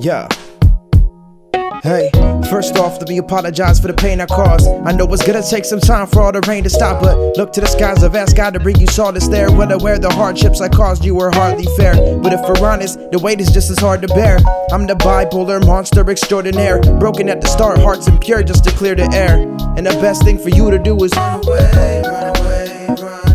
Yeah. Hey, first off, let me apologize for the pain I caused. I know it's gonna take some time for all the rain to stop, but look to the skies of ask God to bring you solace there. Well aware the hardships I caused you were hardly fair. But if we're honest, the weight is just as hard to bear. I'm the bipolar monster extraordinaire, broken at the start, hearts impure just to clear the air. And the best thing for you to do is run away, run away, run away.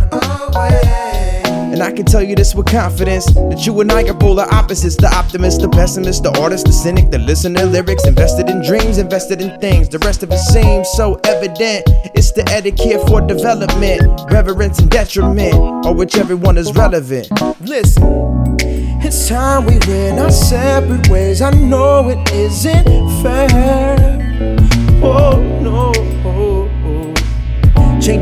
Can tell you this with confidence that you and I are polar opposites the optimist, the pessimist, the artist, the cynic, the listener, lyrics, invested in dreams, invested in things. The rest of it seems so evident. It's the etiquette for development, reverence and detriment, or whichever one is relevant. Listen. It's time we went our separate ways. I know it isn't fair.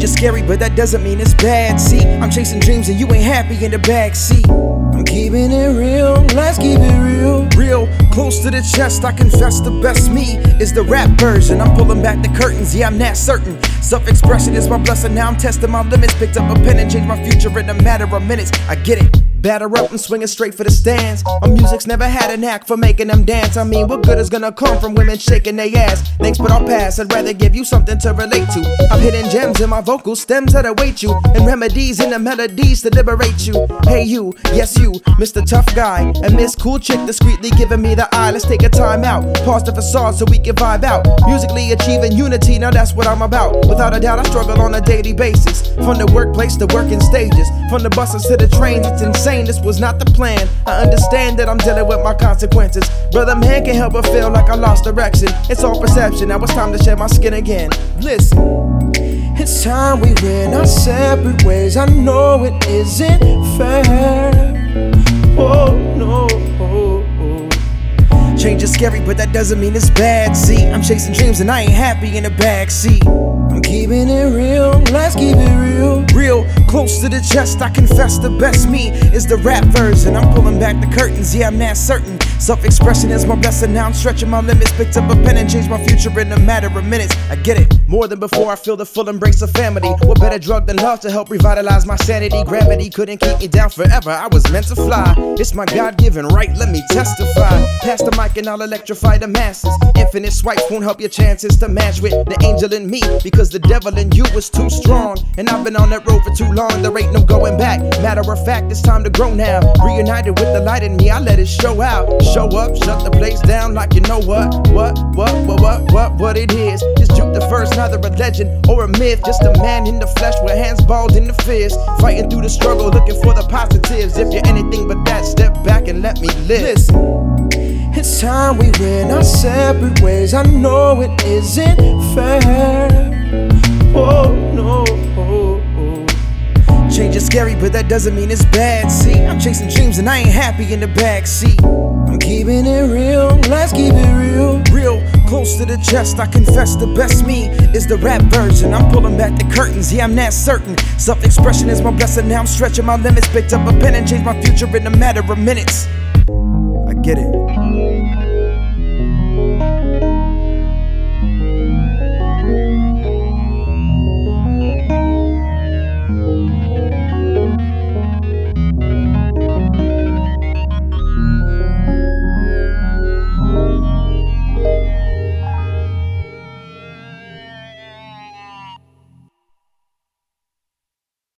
Change is scary, but that doesn't mean it's bad. See, I'm chasing dreams and you ain't happy in the backseat. I'm keeping it real, let's keep it real. Real, close to the chest, I confess the best me is the rap version. I'm pulling back the curtains, yeah, I'm not certain. Self expression is my blessing, now I'm testing my limits. Picked up a pen and changed my future in a matter of minutes. I get it. Batter up and swinging straight for the stands. My music's never had a knack for making them dance. I mean, what good is gonna come from women shaking their ass? Thanks, but I'll pass. I'd rather give you something to relate to. I'm hitting gems in my vocal stems that await you, and remedies in the melodies to liberate you. Hey, you, yes, you, Mr. Tough Guy, and Miss Cool Chick discreetly giving me the eye. Let's take a time out, pause the facade so we can vibe out. Musically achieving unity, now that's what I'm about. Without a doubt, I struggle on a daily basis. From the workplace to working stages, from the buses to the trains, it's insane this was not the plan. I understand that I'm dealing with my consequences. Brother man can't help but feel like I lost direction. It's all perception, now it's time to shed my skin again. Listen, it's time we went our separate ways. I know it isn't fair. Oh no. Oh, oh. Change is scary, but that doesn't mean it's bad. See, I'm chasing dreams and I ain't happy in the backseat. I'm keeping it real, let's keep it real. Real, close to the chest, I confess the best me is the rap version. I'm pulling back the curtains, yeah, I'm not certain. Self expression is my blessing, now I'm stretching my limits. Picked up a pen and changed my future in a matter of minutes. I get it, more than before, I feel the full embrace of family. What better drug than love to help revitalize my sanity? Gravity couldn't keep me down forever, I was meant to fly. It's my God given right, let me testify. Pass the mic and I'll electrify the masses. Infinite swipes won't help your chances to match with the angel in me because the devil in you is too strong. And I've been on that road for too long, there ain't no going back. Matter of fact, it's time to grow now. Reunited with the light in me, I let it show out. Show up, shut the place down like you know what, what, what, what, what, what, what it is. It's Duke the first, neither a legend or a myth. Just a man in the flesh with hands balled in the fist. Fighting through the struggle, looking for the positives. If you're anything but that, step back and let me live. Listen. It's time we went our separate ways. I know it isn't fair. But that doesn't mean it's bad. See, I'm chasing dreams and I ain't happy in the backseat. I'm keeping it real, let's keep it real. Real, close to the chest, I confess the best me is the rap version. I'm pulling back the curtains, yeah, I'm not certain. Self expression is my blessing, now I'm stretching my limits. Picked up a pen and changed my future in a matter of minutes. I get it.